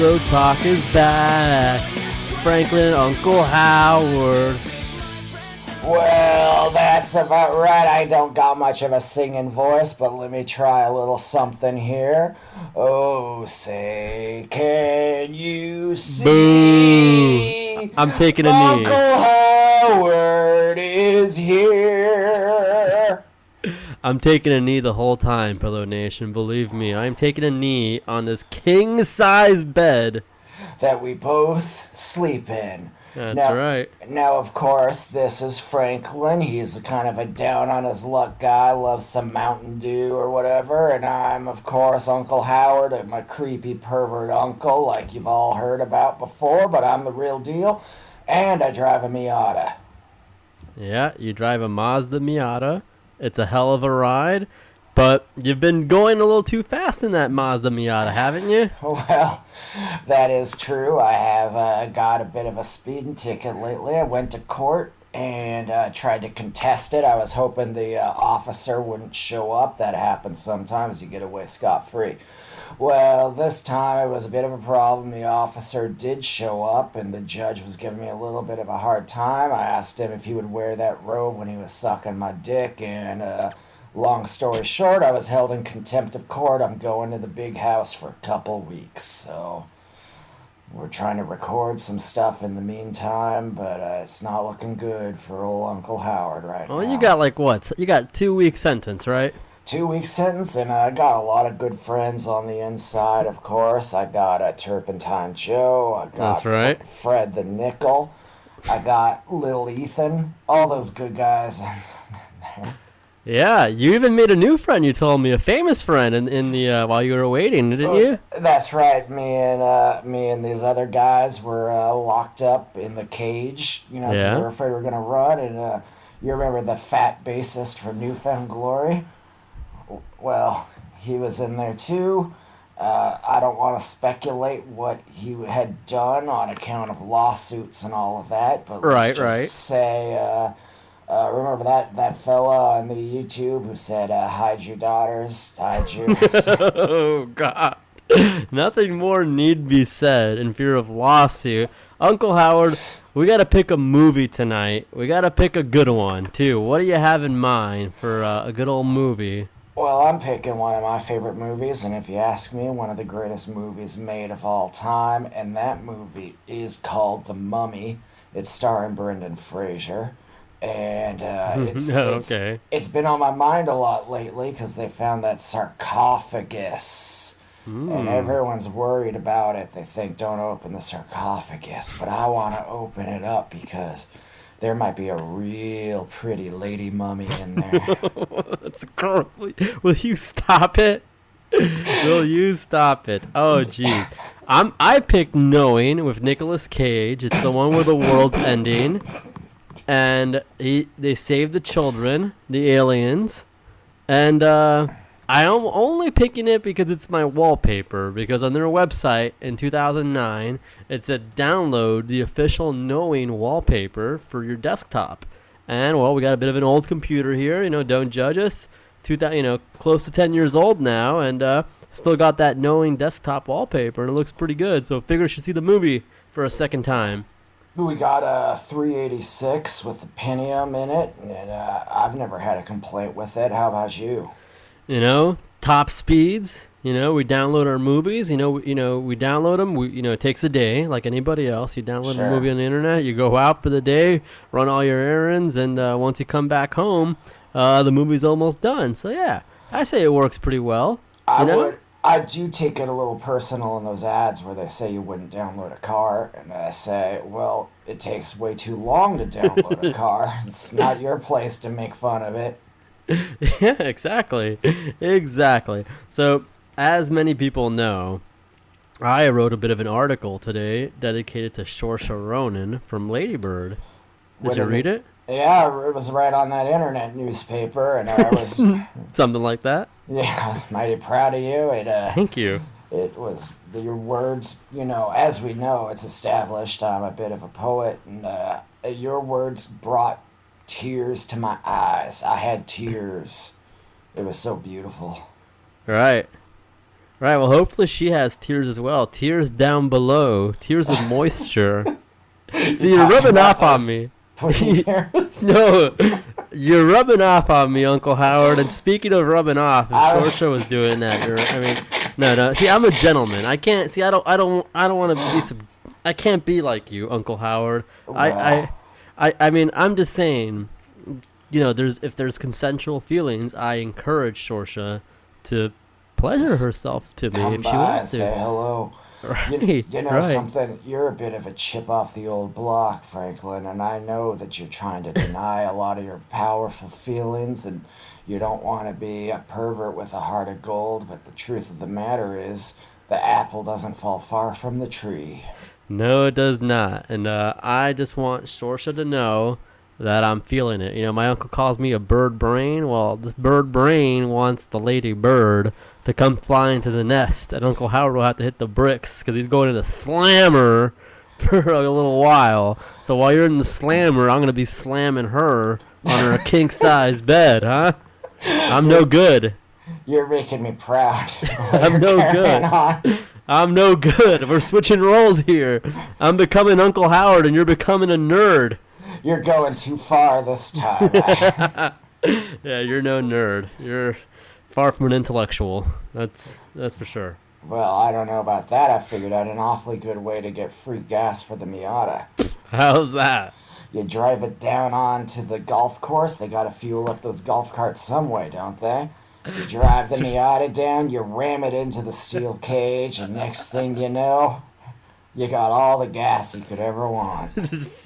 Pillow Talk is back. Franklin, Uncle Howard. Well, that's about right. I don't got much of a singing voice, but let me try a little something here. Oh, say, can you see? I'm taking a Uncle knee. Uncle Howard is here. I'm taking a knee the whole time, Pillow Nation. Believe me, I'm taking a knee on this king size bed. That we both sleep in. That's Now- right. Now, of course, this is Franklin. He's kind of a down on his luck guy, loves some Mountain Dew or whatever. And I'm, of course, Uncle Howard, and my creepy pervert uncle, like you've all heard about before, but I'm the real deal. And I drive a Miata. Yeah, you drive a Mazda Miata. It's a hell of a ride, but you've been going a little too fast in that Mazda Miata, haven't you? Well, that is true. I have uh, got a bit of a speeding ticket lately. I went to court and uh, tried to contest it. I was hoping the uh, officer wouldn't show up. That happens sometimes. You get away scot free. Well, this time it was a bit of a problem. The officer did show up, and the judge was giving me a little bit of a hard time. I asked him if he would wear that robe when he was sucking my dick, and uh, long story short, I was held in contempt of court. I'm going to the big house for a couple weeks, so we're trying to record some stuff in the meantime, but uh, it's not looking good for old Uncle Howard right Well, now. you got like what? You got two week sentence, right? Two week sentence, and I got a lot of good friends on the inside. Of course, I got a Turpentine Joe. I got That's right. Fred the Nickel. I got Little Ethan. All those good guys. Yeah, you even made a new friend. You told me a famous friend in, in the uh, while you were waiting, didn't you? That's right. Me and uh, me and these other guys were uh, locked up in the cage. You know, Yeah. they were afraid we were gonna run. And uh, you remember the fat bassist for New Found Glory? Well, he was in there too. Uh, I don't want to speculate what he had done on account of lawsuits and all of that, but let's Right, just right. say, uh, uh, remember that that fella on the YouTube who said, uh, "Hide your daughters, hide your." oh God, nothing more need be said in fear of lawsuit. Uncle Howard, we gotta pick a movie tonight. We gotta pick a good one too. What do you have in mind for uh, a good old movie? Well, I'm picking one of my favorite movies, and if you ask me, one of the greatest movies made of all time, and that movie is called The Mummy. It's starring Brendan Fraser, and uh, it's, it's it's been on my mind a lot lately because they found that sarcophagus, and everyone's worried about it. They think don't open the sarcophagus, but I want to open it up because. There might be a real pretty lady mummy in there. That's gross. Will you stop it? Will you stop it? Oh jeez. I'm I picked Knowing with Nicolas Cage. It's the one where the world's ending. And he they save the children, the aliens. And uh I am only picking it because it's my wallpaper. Because on their website in 2009, it said download the official Knowing wallpaper for your desktop. And well, we got a bit of an old computer here. You know, don't judge us. Two thousand, you know, close to ten years old now, and uh, still got that Knowing desktop wallpaper, and it looks pretty good. So figure should see the movie for a second time. We got a 386 with the Pentium in it, and uh, I've never had a complaint with it. How about you? You know, top speeds. You know, we download our movies. You know, you know, we download them. We, you know, it takes a day, like anybody else. You download Sure. a movie on the internet. You go out for the day, run all your errands, and uh, once you come back home, uh, the movie's almost done. So yeah, I say it works pretty well. I know? would. I do take it a little personal in those ads where they say you wouldn't download a car, and I say, well, it takes way too long to download a car. It's not your place to make fun of it. yeah, exactly. Exactly. So, as many people know, I wrote a bit of an article today dedicated to Saoirse Ronan from Lady Bird. Did What you read it- it? Yeah, it was right on that internet newspaper, and I was, Something like that? yeah, I was mighty proud of you. It, uh, Thank you. it was your words you know as we know it's established i'm a bit of a poet and uh, your words brought tears to my eyes i had tears it was so beautiful Right. Right. Well, hopefully she has tears as well. Tears down below. Tears of moisture. See, you're rubbing off on me. No, you're rubbing off on me, Uncle Howard. And speaking of rubbing off, if was- doing that, I mean, no, no. See, I'm a gentleman. I can't. See, I don't. I don't. I don't want to be. Sub- I can't be like you, Uncle Howard. I, I, I. I mean, I'm just saying. You know, there's if there's consensual feelings, I encourage Saoirse to pleasure Just herself to me if she by and say to. hello. Right. You, you know right. something? You're a bit of a chip off the old block, Franklin, and I know that you're trying to deny a lot of your powerful feelings and you don't want to be a pervert with a heart of gold, but the truth of the matter is the apple doesn't fall far from the tree. No, it does not. And uh, I just want Saoirse to know that I'm feeling it. You know, my uncle calls me a bird brain. Well, this bird brain wants the lady bird to come flying to the nest, and Uncle Howard will have to hit the bricks because he's going into slammer for a little while. So while you're in the slammer, I'm gonna be slamming her on her king size bed, huh? I'm no good. You're making me proud. I'm no good. I'm no good. We're switching roles here. I'm becoming Uncle Howard, and you're becoming a nerd. You're going too far this time. Yeah, you're no nerd. You're far from an intellectual. That's that's for sure. well, I don't know about that. I figured out an awfully good way to get free gas for the Miata. How's that? You drive it down onto the golf course. They gotta fuel up those golf carts some way, don't they? You drive the Miata down, you ram it into the steel cage, and next thing you know, you got all the gas you could ever want.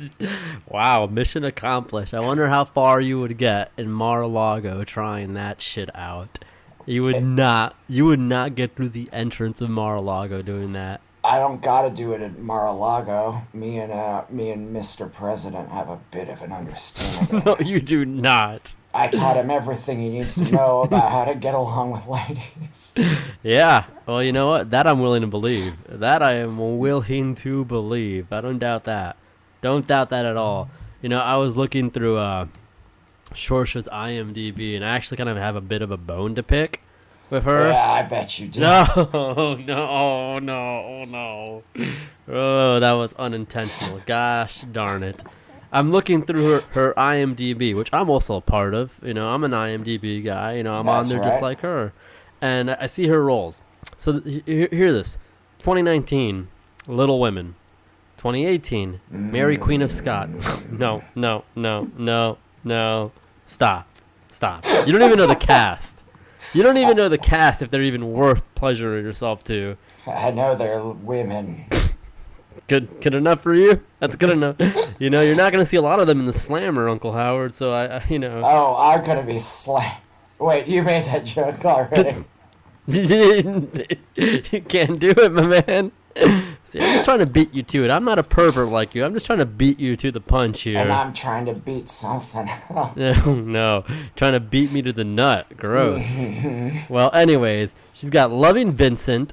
wow, mission accomplished. I wonder how far you would get in Mar-a-Lago trying that shit out. You would not. You would not get through the entrance of Mar-a-Lago doing that. I don't gotta do it at Mar-a-Lago. Me and uh, me and Mr. President have a bit of an understanding. No, you do not. I taught him everything he needs to know about how to get along with ladies. Yeah. Well, you know what? That I'm willing to believe. That I am willing to believe. I don't doubt that. Don't doubt that at all. You know, I was looking through uh, Saoirse's IMDb, and I actually kind of have a bit of a bone to pick with her. Yeah, I bet you did. No, no, oh no, oh no. Oh, that was unintentional. Gosh darn it. I'm looking through her, her IMDb, which I'm also a part of. You know, I'm an IMDb guy. You know, I'm That's on there just like her. And I I see her roles. So th- hear this 2019, Little Women. 2018, Mary Queen of Scott. Mm. No, no, no, no, no. Stop. Stop. You don't even know the cast. You don't even know the cast if they're even worth pleasuring yourself to. I know they're women. Good, good enough for you. That's good enough. You know, you're not gonna see a lot of them in the Slammer, Uncle Howard. So I, I you know, Oh, I'm gonna be slam. Wait, you made that joke already. you can't do it, my man. See, I'm just trying to beat you to it. I'm not a pervert like you. I'm just trying to beat you to the punch here. and I'm trying to beat something. No, no, trying to beat me to the nut. Gross. well, anyways, she's got Loving Vincent,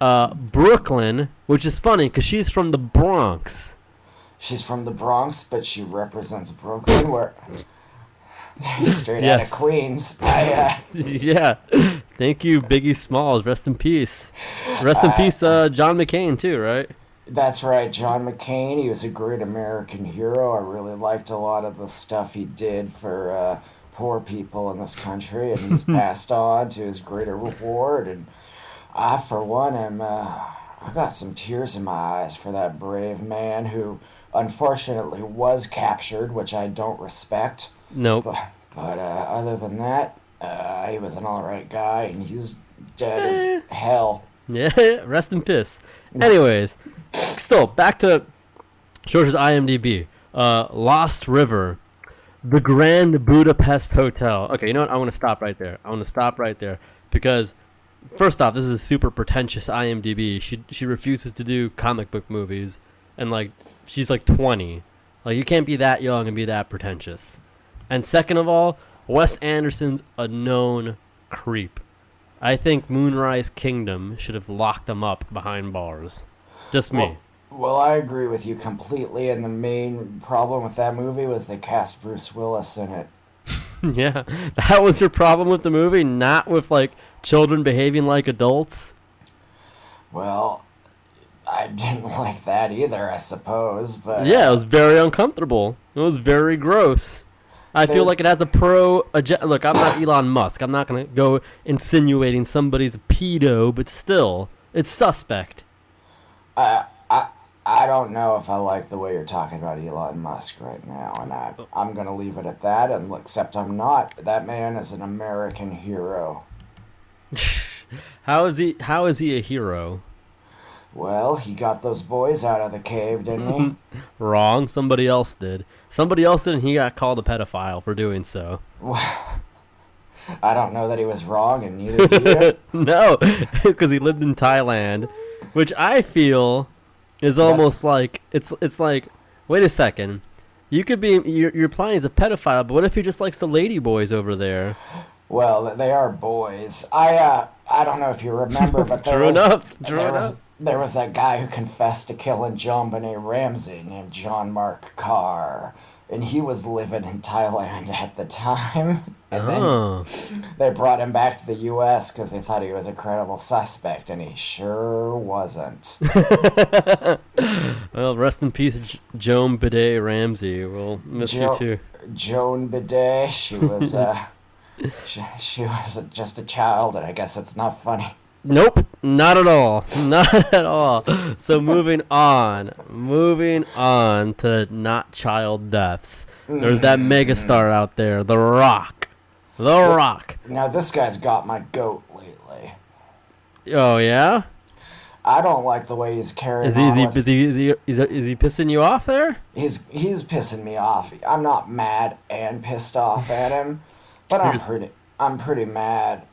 uh, Brooklyn, which is funny because she's from the Bronx. She's from the Bronx, but she represents Brooklyn, where straight Yes. out of Queens. I, uh, yeah. Thank you, Biggie Smalls. Rest in peace. Rest in peace, uh, John McCain too, right? That's right, John McCain. He was a great American hero. I really liked a lot of the stuff he did for uh, poor people in this country, and he's passed on to his greater reward. And I, for one, am uh, I got some tears in my eyes for that brave man who, unfortunately, was captured, which I don't respect. Nope. But, but uh, other than that, uh, he was an alright guy, and he's dead as hell. Yeah, rest in peace. Anyways, still back to George's IMDb. Uh, Lost River, the Grand Budapest Hotel. Okay, you know what? I want to stop right there. I want to stop right there because first off, this is a super pretentious IMDb. She she refuses to do comic book movies, and like she's like 20. Like you can't be that young and be that pretentious. And second of all, Wes Anderson's a known creep. I think Moonrise Kingdom should have locked him up behind bars. Just me. Well, I agree with you completely, and the main problem with that movie was they cast Bruce Willis in it. yeah, that was your problem with the movie, not with like children behaving like adults. Well, I didn't like that either, I suppose, but Yeah, it was very uncomfortable. It was very gross. I feel like it has a pro. Agenda. Look, I'm not Elon Musk. I'm not gonna go insinuating somebody's a pedo, but still, it's suspect. I, I, I don't know if I like the way you're talking about Elon Musk right now, and I, I'm going to leave it at that, and except I'm not. That man is an American hero. How is he? How is he a hero? Well, he got those boys out of the cave, didn't he? Wrong. Somebody else did. Somebody else did, and he got called a pedophile for doing so. I don't know that he was wrong, and neither do you. no, because he lived in Thailand, which I feel is almost like it's it's like wait a second, you could be you're, you're applying as a pedophile, but what if he just likes the lady boys over there? Well, they are boys. I uh, I don't know if you remember, but there True was enough, true there enough. was there was that guy who confessed to killing JonBenét Ramsey named John Mark Karr, and he was living in Thailand at the time. And Oh, then they brought him back to the U.S. because they thought he was a credible suspect, and he sure wasn't. well, rest in peace, J- Joan Bidet Ramsey. We'll miss Jo- you too. Joan Bidet, she was uh, she, she was just a child, and I guess it's not funny. Nope, not at all. Not at all. So moving on, moving on to not child deaths. There's that megastar out there, The Rock. The Rock. Now this guy's got my goat lately. Oh yeah? I don't like the way he's carrying Is he on. is he, with- is he is he is he, is he pissing you off there? He's he's pissing me off. I'm not mad and pissed off at him, but I'm just- pretty I'm pretty mad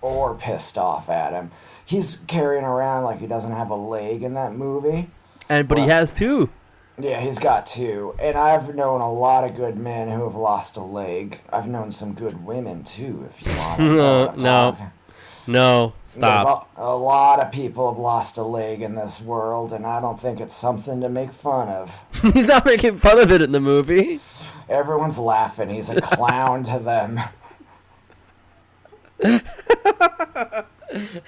or pissed off at him. He's carrying around like he doesn't have a leg in that movie. And but he has two. Yeah, he's got two. And I've known a lot of good men who have lost a leg. I've known some good women too, if you want to know No, no. No, stop. A lot of people have lost a leg in this world, and I don't think it's something to make fun of. He's not making fun of it in the movie. Everyone's laughing. He's a clown to them.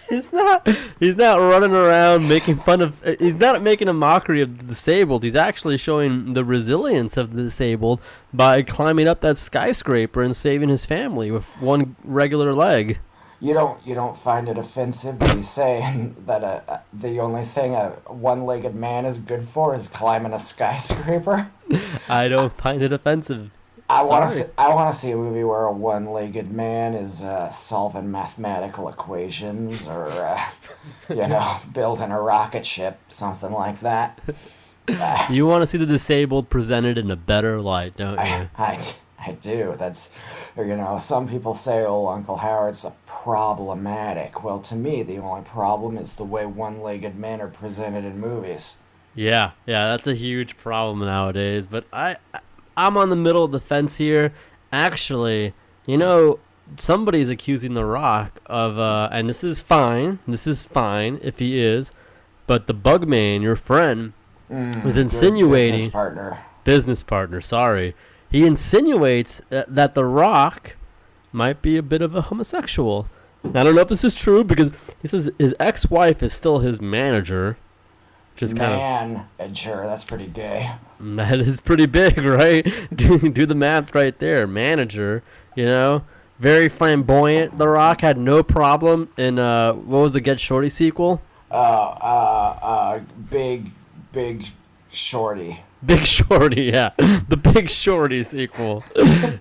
He's not. He's not running around making fun of. He's not making a mockery of the disabled. He's actually showing the resilience of the disabled by climbing up that skyscraper and saving his family with one regular leg. You don't you don't find it offensive that he's saying that uh, uh, the only thing a one-legged man is good for is climbing a skyscraper? I don't find it offensive. I want to see, I want to see a movie where a one-legged man is uh, solving mathematical equations or uh, you know building a rocket ship, something like that. Uh, You want to see the disabled presented in a better light, don't you? I, I do. That's, you know, some people say, oh, Uncle Howard's a problematic. Well, to me, the only problem is the way one legged men are presented in movies. Yeah, yeah, that's a huge problem nowadays. But I, I'm on the middle of the fence here. Actually, you know, somebody's accusing The Rock of, uh, and this is fine. This is fine if he is, but the Bugman, your friend, Mm, was insinuating business partner. business partner. Sorry, he insinuates that, that The Rock might be a bit of a homosexual. I don't know if this is true because he says his ex-wife is still his manager, which is kind of Man, sure, that's pretty gay. That is pretty big, right? do, do the math right there. Manager, you know, very flamboyant. The Rock had no problem in uh, what was the Get Shorty sequel? Uh, uh, uh, big, big shorty. Big Shorty, yeah, the Big Shorty sequel.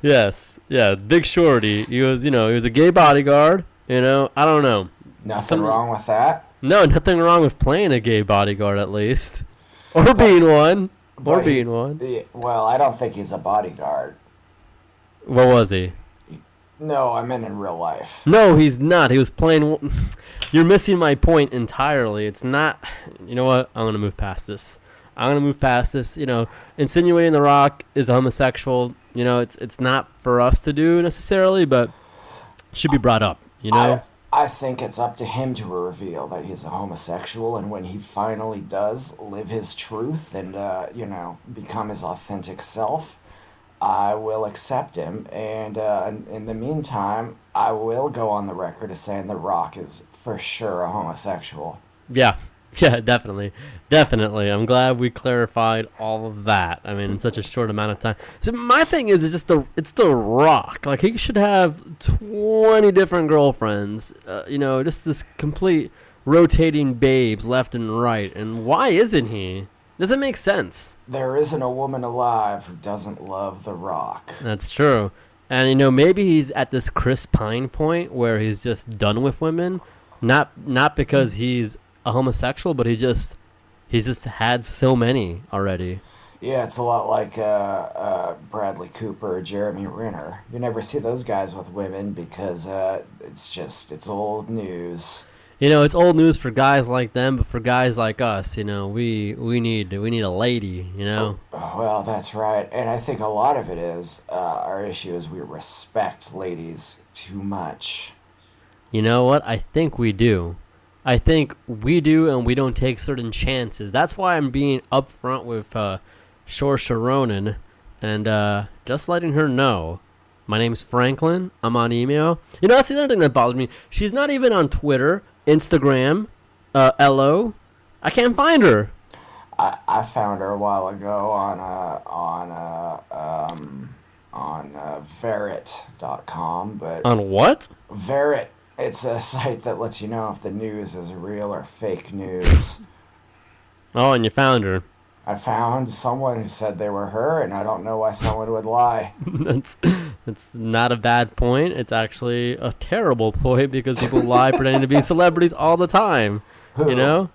yes, yeah, Big Shorty. He was, you know, he was a gay bodyguard. You know, I don't know. Nothing Some- wrong with that. No, nothing wrong with playing a gay bodyguard at least, or being one, or but he- being one. Yeah, well, I don't think he's a bodyguard. What was he? No, I meant in real life. No, he's not. He was playing. You're missing my point entirely. It's not. You know what? I'm gonna move past this. I'm gonna move past this. You know, insinuating The Rock is a homosexual. You know, it's it's not for us to do necessarily, but should be brought up. You know. I, think it's up to him to reveal that he's a homosexual, and when he finally does live his truth and, uh, you know, become his authentic self, I will accept him. And uh, in the meantime, I will go on the record as saying The Rock is for sure a homosexual. Yeah. Yeah, definitely, definitely. I'm glad we clarified all of that. I mean, in such a short amount of time. So my thing is, it's just the it's the Rock. Like he should have 20 different girlfriends. Uh, you know, just this complete rotating babes left and right. And why isn't he? Does it make sense? There isn't a woman alive who doesn't love The Rock. That's true. And you know, maybe he's at this Chris Pine point where he's just done with women, not not because he's a homosexual, but he just he's just had so many already. Yeah, it's a lot like uh, uh, Bradley Cooper or Jeremy Renner. You never see those guys with women because uh, it's just it's old news. You know, it's old news for guys like them, but for guys like us, you know, we we need we need a lady. You know. Oh, well, that's right, and I think a lot of it is uh, our issue is we respect ladies too much. You know what? I think we do. I think we do, and we don't take certain chances. That's why I'm being upfront with uh, Saoirse Ronan and uh, just letting her know. My name's Franklin. I'm on email. You know, that's the other thing that bothers me. She's not even on Twitter, Instagram, uh, LO. I can't find her. I, I found her a while ago on uh, on uh, um, on uh, Verrit.com, but On what? Verrit it's a site that lets you know if the news is real or fake news. Oh, and you found her. I found someone who said they were her, and I don't know why someone would lie. that's that's not a bad point. It's actually a terrible point because people lie pretending to be celebrities all the time. Who? You know,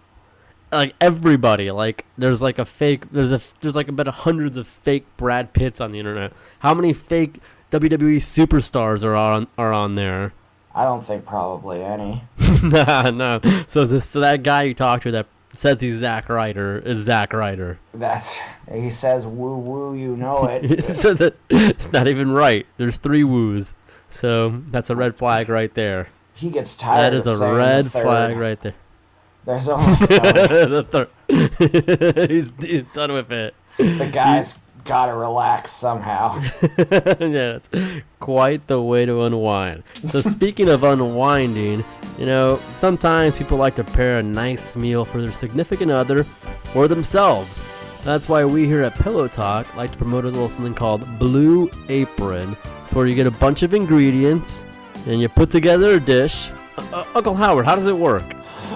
like everybody. Like there's like a fake. There's a there's like about hundreds of fake Brad Pitts on the internet. How many fake WWE superstars are on are on there? I don't think probably any. nah, no. So this so that guy you talked to that says he's Zack Ryder is Zack Ryder. That's he says woo woo, you know it. so that it's not even right. There's three woos. So that's a red flag right there. he gets tired. That is a red flag right there. There's only so the third. he's, he's done with it. the guy's got to relax somehow. yeah, it's quite the way to unwind. So speaking of unwinding, you know, sometimes people like to prepare a nice meal for their significant other or themselves. That's why we here at Pillow Talk like to promote a little something called Blue Apron. It's where you get a bunch of ingredients and you put together a dish. Uh, Uncle Howard, how does it work?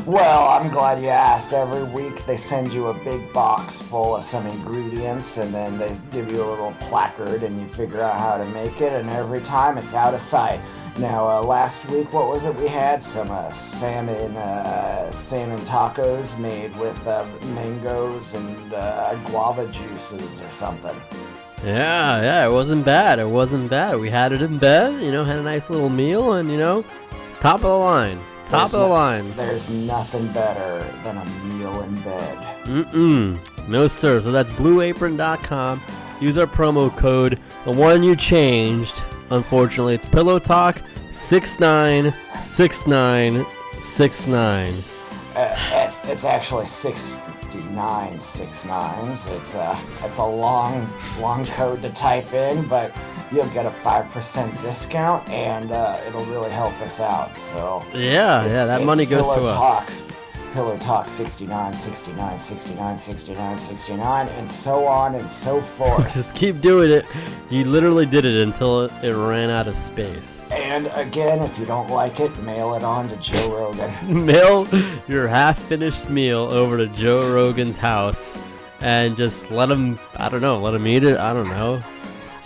Well, I'm glad you asked. Every week they send you a big box full of some ingredients and then they give you a little placard and you figure out how to make it, and every time it's out of sight. Now, uh, last week, what was it we had? Some uh, salmon, uh, salmon tacos made with uh, mangoes and uh, guava juices or something. Yeah, yeah, it wasn't bad. It wasn't bad. We had it in bed, you know, had a nice little meal, and, you know, top of the line. Top There's of the no- line. There's nothing better than a meal in bed. Mm-mm. No, sir. So that's blueapron.com. Use our promo code. The one you changed, unfortunately, it's Pillow Talk 696969. Uh, it's it's actually sixty nine six nines. It's a it's a long long code to type in, but you'll get a five percent discount, and uh, it'll really help us out. So Yeah, yeah, that money goes to us. Talk. Pillow Talk 69, 69, 69, 69, 69, and so on and so forth. Just keep doing it. You literally did it until it, it ran out of space. and again, if you don't like it, mail it on to Joe Rogan. Mail your half finished meal over to Joe Rogan's house and just let him, I don't know, let him eat it. I don't know.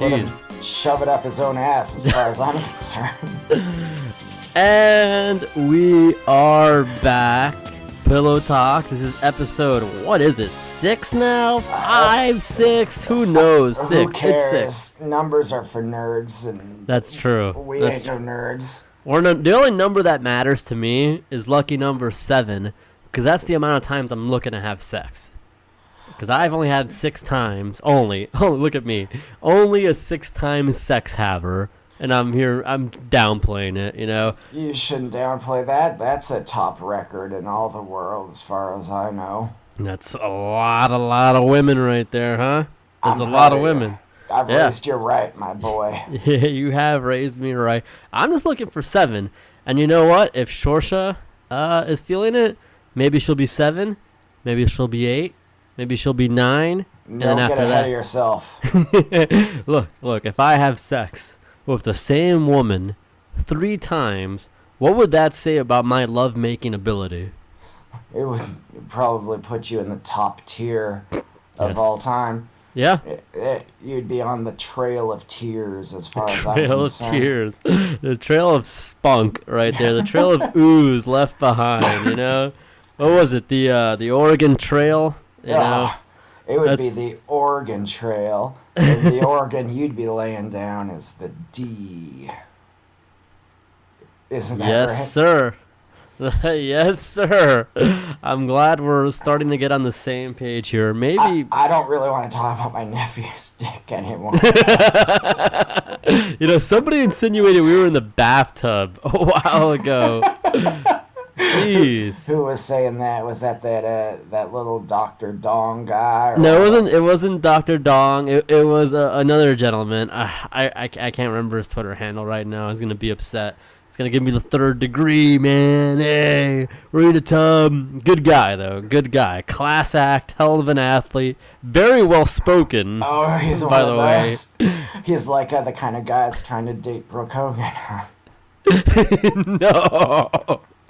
Let Jeez. Shove it up his own ass, as far as I'm concerned. And we are back. Pillow Talk. This is episode, what is it? Six now? Five, six? Who knows? Six. It's six. Numbers are for nerds, and That's true. we That's ain't no nerds. Or no, the only number that matters to me is lucky number seven, because that's the amount of times I'm looking to have sex. Because I've only had six times, only. Oh, look at me, only a six-time sex haver, and I'm here. I'm downplaying it, you know. You shouldn't downplay that. That's a top record in all the world, as far as I know. That's a lot, a lot of women right there, huh? That's I'm a lot of women. I've Yeah. raised you right, my boy. Yeah, you have raised me right. I'm just looking for seven, and you know what? If Saoirse uh, is feeling it, Maybe she'll be seven. Maybe she'll be eight. Maybe she'll be nine. Don't then get ahead that- of yourself. look, look. If I have sex with the same woman three times, what would that say about my love-making ability? It would probably put you in the top tier of Yes. all time. Yeah. It- it- you'd be on the trail of tears as far as I'm concerned. Trail of tears, the trail of spunk right there, the trail of ooze left behind. You know, what was it? The uh, the Oregon Trail. You know, it would be the Oregon Trail. the Oregon you'd be laying down is the D. Isn't that right? yes, right? sir. yes, sir. I'm glad we're starting to get on the same page here. Maybe I, I don't really want to talk about my nephew's dick anymore. you know, somebody insinuated we were in the bathtub a while ago. Jeez. Who was saying that? Was that that uh, that little Doctor Dong guy? No, it wasn't. It wasn't Doctor Dong. It, it was uh, another gentleman. Uh, I, I I can't remember his Twitter handle right now. He's gonna be upset. He's gonna give me the third degree, man. Hey, read a tub. Good guy though. Good guy. Class act. Hell of an athlete. Very well spoken. Oh, he's one By of the way. those. He's like uh, the kind of guy that's trying to date Brooke Hogan. no.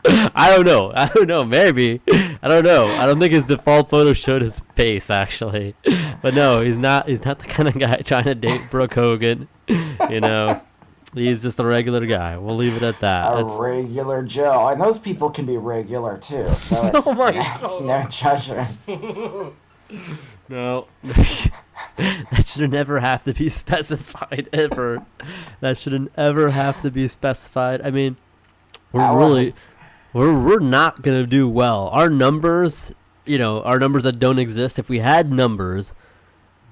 I don't know. I don't know. Maybe. I don't know. I don't think his default photo showed his face actually. But no, he's not. He's not the kind of guy trying to date Brooke Hogan. You know, he's just a regular guy. We'll leave it at that. a That's- regular Joe, and those people can be regular too. So it's, Oh it's no judgment. no. that should never have to be specified ever. That shouldn't ever have to be specified. I mean, we're I really, we're we're not gonna do well. Our numbers, you know, our numbers that don't exist. If we had numbers,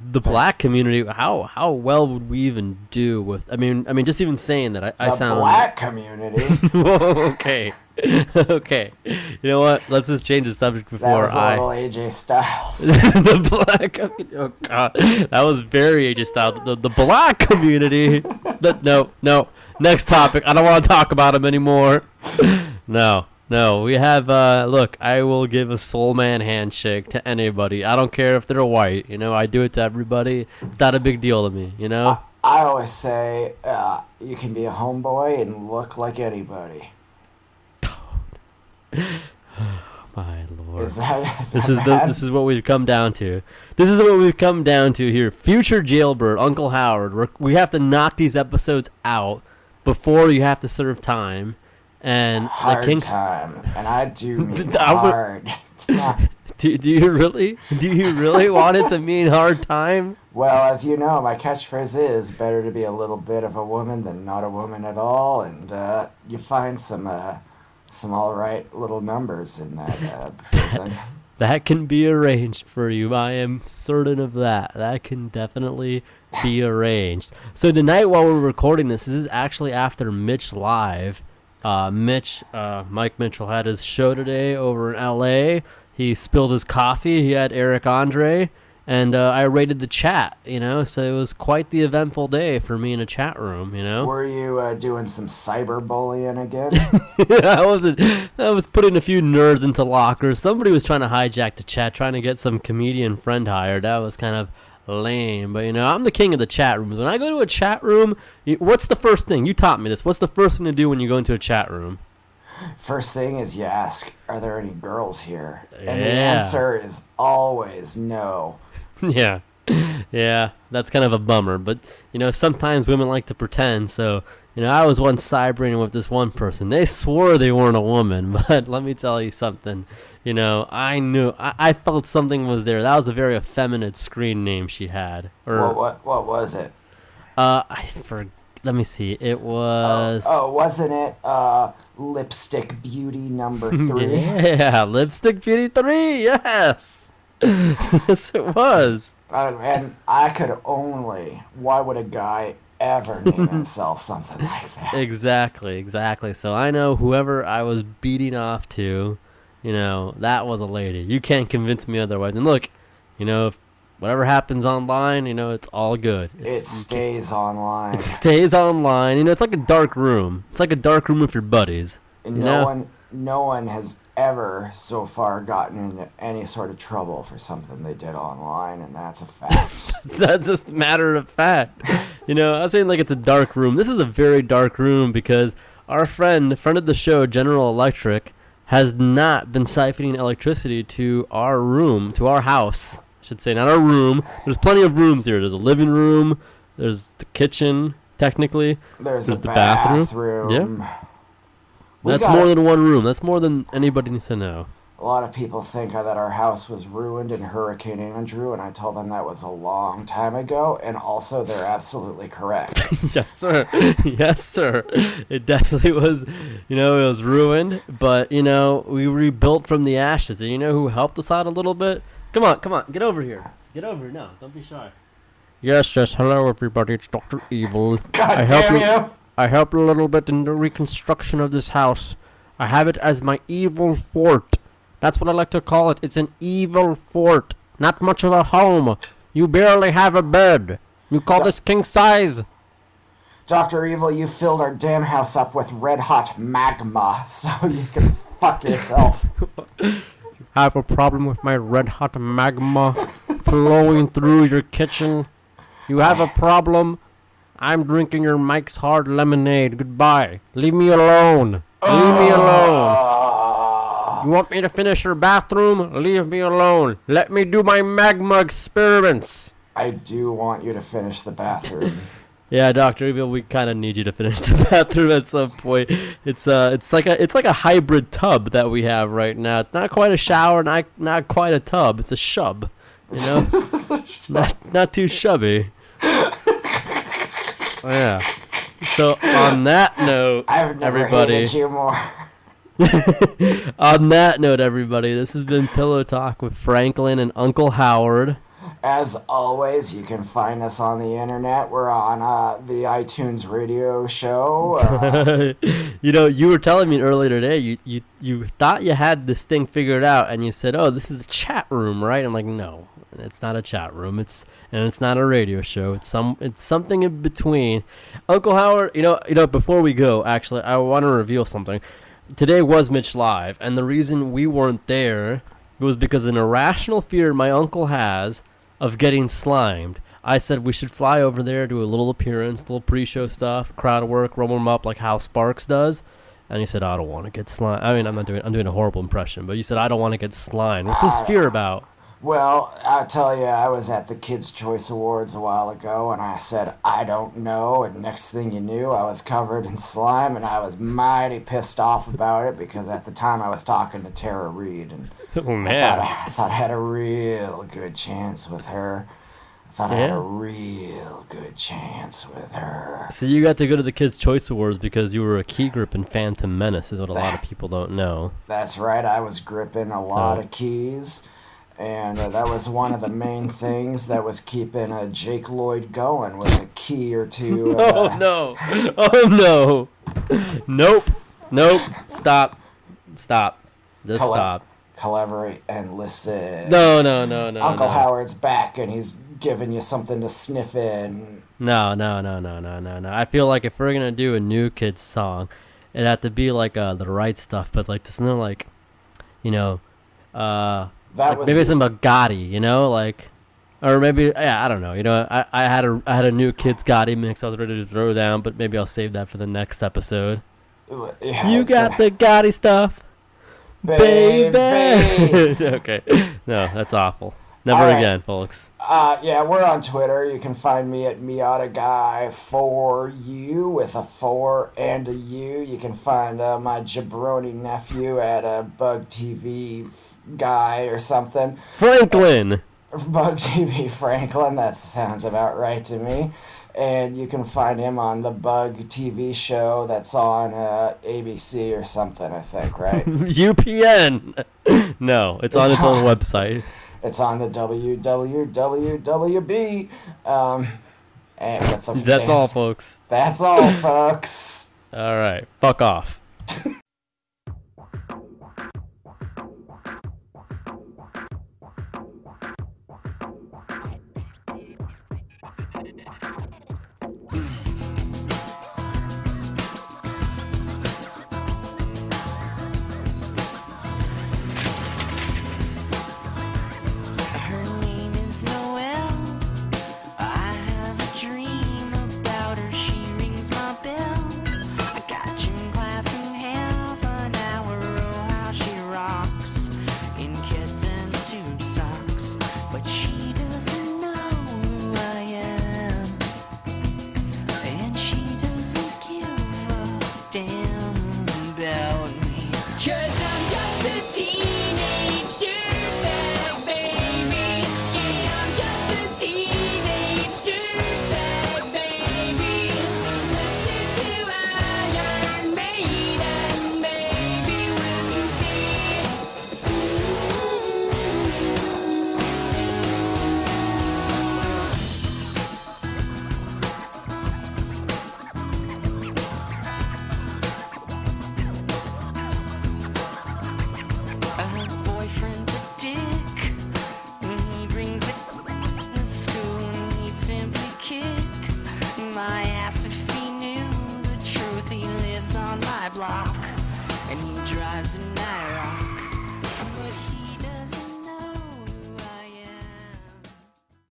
the black community, how how well would we even do with? I mean, I mean, just even saying that, I, I The sound black community. Whoa, okay, okay. You know what? Let's just change the subject That before was a I. little AJ Styles. the black community. Oh god, that was very AJ style. The, the black community. The, no, no. Next topic. I don't want to talk about him anymore. No, no. We have. uh Look, I will give a soul man handshake to anybody. I don't care if they're white. You know, I do it to everybody. It's not a big deal to me. You know. I always say uh, you can be a homeboy and look like anybody. My lord. Is that, is This is the this is what we've come down to. This is what we've come down to here. Future jailbird, Uncle Howard. We're, we have to knock these episodes out before you have to serve time. And the hard Kings. time, and I do mean hard. Do, do you really? Do you really want it to mean hard time? well, as you know, my catchphrase is "better to be a little bit of a woman than not a woman at all," and uh, you find some uh, some all right little numbers in that uh, prison. That can be arranged for you. I am certain of that. That can definitely be arranged. So tonight, while we're recording this, this is actually after Mitch live. Uh, Mitch, uh, Mike Mitchell had his show today over in L.A. He spilled his coffee. He had Eric Andre, and uh, I rated the chat. You know, so it was quite the eventful day for me in a chat room. You know. Were you uh, doing some cyberbullying again? I wasn't. I was putting a few nerds into lockers. Somebody was trying to hijack the chat, trying to get some comedian friend hired. That was kind of lame. But you know, I'm the king of the chat rooms. When I go to a chat room, what's the first thing? You taught me this. What's the first thing to do when you go into a chat room? First thing is you ask, "Are there any girls here?" And the answer is always no. yeah. Yeah, that's kind of a bummer, but you know, sometimes women like to pretend. So, you know, I was once cybering with this one person. They swore they weren't a woman, but let me tell you something. You know, I knew, I, I felt something was there. That was a very effeminate screen name she had. Or, What what what was it? uh, I for, let me see. It was. Oh, wasn't it uh, lipstick beauty number three? Yeah, Lipstick Beauty 3, yes! yes, it was. Uh, and I could only. Why would a guy ever name himself something like that? Exactly, exactly. So I know whoever I was beating off to, you know, that was a lady. You can't convince me otherwise. And look, you know, if whatever happens online, you know, it's all good. It stays online. it stays online. You know, it's like a dark room. It's like a dark room with your buddies. And you no know? one no one has ever so far gotten into any sort of trouble for something they did online, and that's a fact. That's just a matter of fact. You know, I was saying like it's a dark room. This is a very dark room because our friend, friend of the show, General Electric, has not been siphoning electricity to our room, to our house. I should say, not our room. There's plenty of rooms here. There's a living room. There's the kitchen, technically. There's, There's the bathroom. bathroom. We That's more than one room. That's more than anybody needs to know. A lot of people think that our house was ruined in Hurricane Andrew, and I tell them that was a long time ago, and also they're absolutely correct. yes, sir. yes, sir. It definitely was, you know, it was ruined, but, you know, we rebuilt from the ashes. And you know who helped us out a little bit? Come on, come on, get over here. Get over here. No, don't be shy. Yes, yes. Hello, everybody. It's Dr. Evil. God damn you! I helped a little bit in the reconstruction of this house. I have it as my evil fort. That's what I like to call it. It's an evil fort. Not much of a home. You barely have a bed. You call this king size? Dr. Evil, you filled our damn house up with red hot magma, so you can fuck yourself. I have a problem with my red hot magma flowing through your kitchen? You have a problem? I'm drinking your Mike's Hard Lemonade. Goodbye. Leave me alone. Leave me alone. You want me to finish your bathroom? Leave me alone. Let me do my magma experiments. I do want you to finish the bathroom. Yeah, Doctor Evil, we kind of need you to finish the bathroom at some point. It's uh, it's like a it's like a hybrid tub that we have right now. It's not quite a shower, not not quite a tub. It's a shub, you know, not not too shubby. Oh, yeah. So on that note, I've never everybody. hated you more. On that note, everybody, this has been Pillow Talk with Franklin and Uncle Howard. As always, you can find us on the internet. We're on uh, the iTunes radio show. Uh, you know, you were telling me earlier today, you, you you thought you had this thing figured out, and you said, "Oh, this is a chat room, right?" I'm like, "No, it's not a chat room. It's and it's not a radio show. It's some it's something in between." Uncle Howard, you know, you know, before we go, actually, I want to reveal something. Today was Mitch Live, and the reason we weren't there was because an irrational fear my uncle has of getting slimed. I said we should fly over there, do a little appearance, little pre-show stuff, crowd work, roll them up like how Sparks does. And he said, I don't want to get slimed. I mean, I'm not doing, I'm doing a horrible impression, but you said I don't want to get slimed. What's this fear about? Well, I'll tell you, I was at the Kids' Choice Awards a while ago, and I said, I don't know. And next thing you knew, I was covered in slime, and I was mighty pissed off about it because at the time I was talking to Tara Reid, and Oh I thought I, I thought I had a real good chance with her. I thought I had a real good chance with her. so you got to go to the Kids Choice Awards because you were a key grip in Phantom Menace, is what a lot of people don't know. That's right. I was gripping a lot of keys, and uh, that was one of the main things that was keeping uh, Jake Lloyd going was a key or two. Oh Uh, no! Oh no! Nope! Nope! Stop! Stop! Just Hello? stop! Collaborate and listen. No! No! No! No! Uncle no. Howard's back, and he's giving you something to sniff in. No, no, no, no, no, no, no. I feel like if we're gonna do a new kids song, it'd have to be like uh, the right stuff, but like something like, you know, uh, That like was maybe the- something about Gotti, you know, like, or maybe yeah, I don't know. You know, I, I had a I had a new kids Gotti mix I was ready to throw down, but maybe I'll save that for the next episode. Yeah, you got the Gotti stuff, baby. baby. okay, no, that's awful. Never right. again, folks. Uh, yeah, we're on Twitter. You can find me at Miata Guy for you with a four and a U. You can find uh, my jabroni nephew at a Bug TV guy or something. Franklin. Bug TV Franklin. That sounds about right to me. And you can find him on the Bug TV show that's on uh, ABC or something. I think right. UPN. no, it's on It's its own on- website. It's on the WWWWB. Um, and with the That's all, folks. That's all, folks. All right, fuck off.